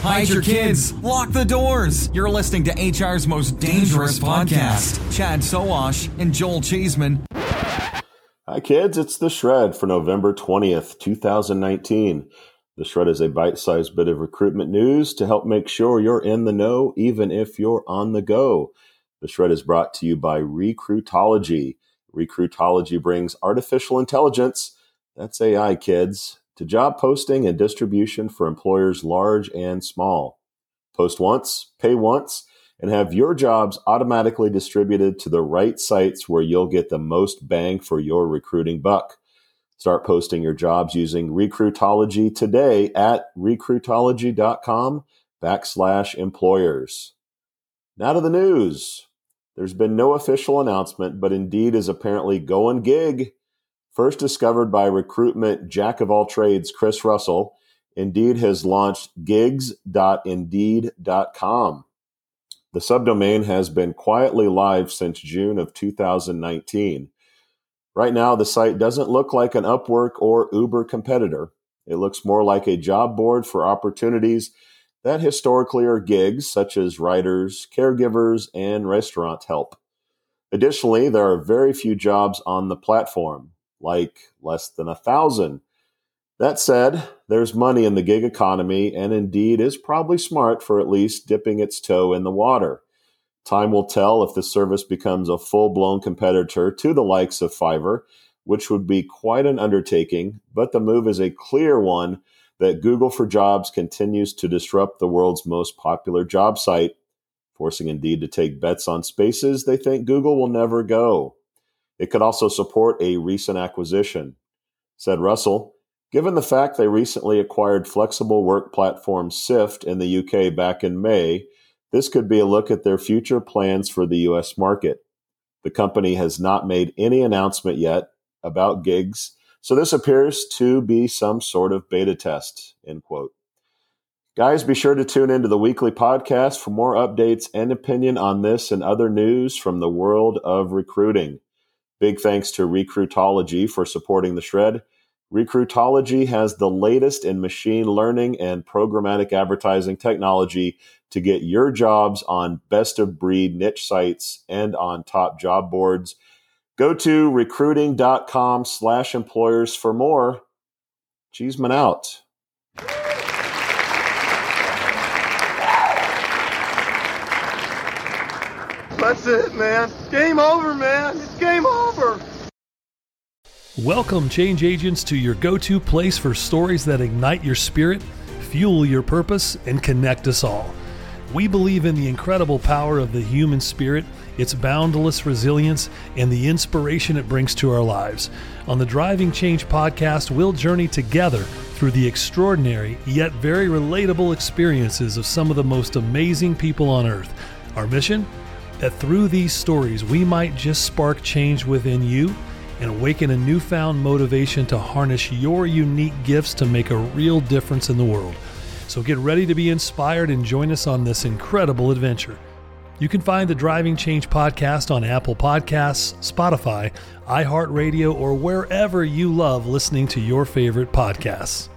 hide your kids, lock the doors. You're listening to HR's most dangerous podcast. Chad Sowash and Joel Cheesman. Hi, kids. It's The Shred for November 20th, 2019. The Shred is a bite sized bit of recruitment news to help make sure you're in the know, even if you're on the go. The Shred is brought to you by Recruitology. Recruitology brings artificial intelligence, that's AI, kids, to job posting and distribution for employers large and small. Post once, pay once, and have your jobs automatically distributed to the right sites where you'll get the most bang for your recruiting buck. Start posting your jobs using Recruitology today at recruitology.com backslash employers. Now to the news. There's been no official announcement, but Indeed is apparently going gig First discovered by recruitment jack of all trades Chris Russell, Indeed has launched gigs.indeed.com. The subdomain has been quietly live since June of 2019. Right now, the site doesn't look like an Upwork or Uber competitor. It looks more like a job board for opportunities that historically are gigs such as writers, caregivers, and restaurant help. Additionally, there are very few jobs on the platform like less than a thousand. That said, there's money in the gig economy, and Indeed is probably smart for at least dipping its toe in the water. Time will tell if the service becomes a full blown competitor to the likes of Fiverr, which would be quite an undertaking, but the move is a clear one that Google for Jobs continues to disrupt the world's most popular job site, forcing Indeed to take bets on spaces they think Google will never go. It could also support a recent acquisition. Said Russell, given the fact they recently acquired flexible work platform Syft in the UK back in May, this could be a look at their future plans for the US market. The company has not made any announcement yet about gigs, so this appears to be some sort of beta test, end quote. Guys, be sure to tune into the weekly podcast for more updates and opinion on this and other news from the world of recruiting. Big thanks to Recruitology for supporting the shred. Recruitology has the latest in machine learning and programmatic advertising technology to get your jobs on best of breed niche sites and on top job boards. Go to recruiting.com slash employers for more. Cheesman out. That's it, man. Game over, man. It's game over. Welcome, change agents, to your go to place for stories that ignite your spirit, fuel your purpose, and connect us all. We believe in the incredible power of the human spirit, its boundless resilience, and the inspiration it brings to our lives. On the Driving Change podcast, we'll journey together through the extraordinary yet very relatable experiences of some of the most amazing people on earth. Our mission? That through these stories we might just spark change within you and awaken a newfound motivation to harness your unique gifts to make a real difference in the world. So get ready to be inspired and join us on this incredible adventure. You can find the Driving Change podcast on Apple Podcasts, Spotify, iHeartRadio, or wherever you love listening to your favorite podcasts.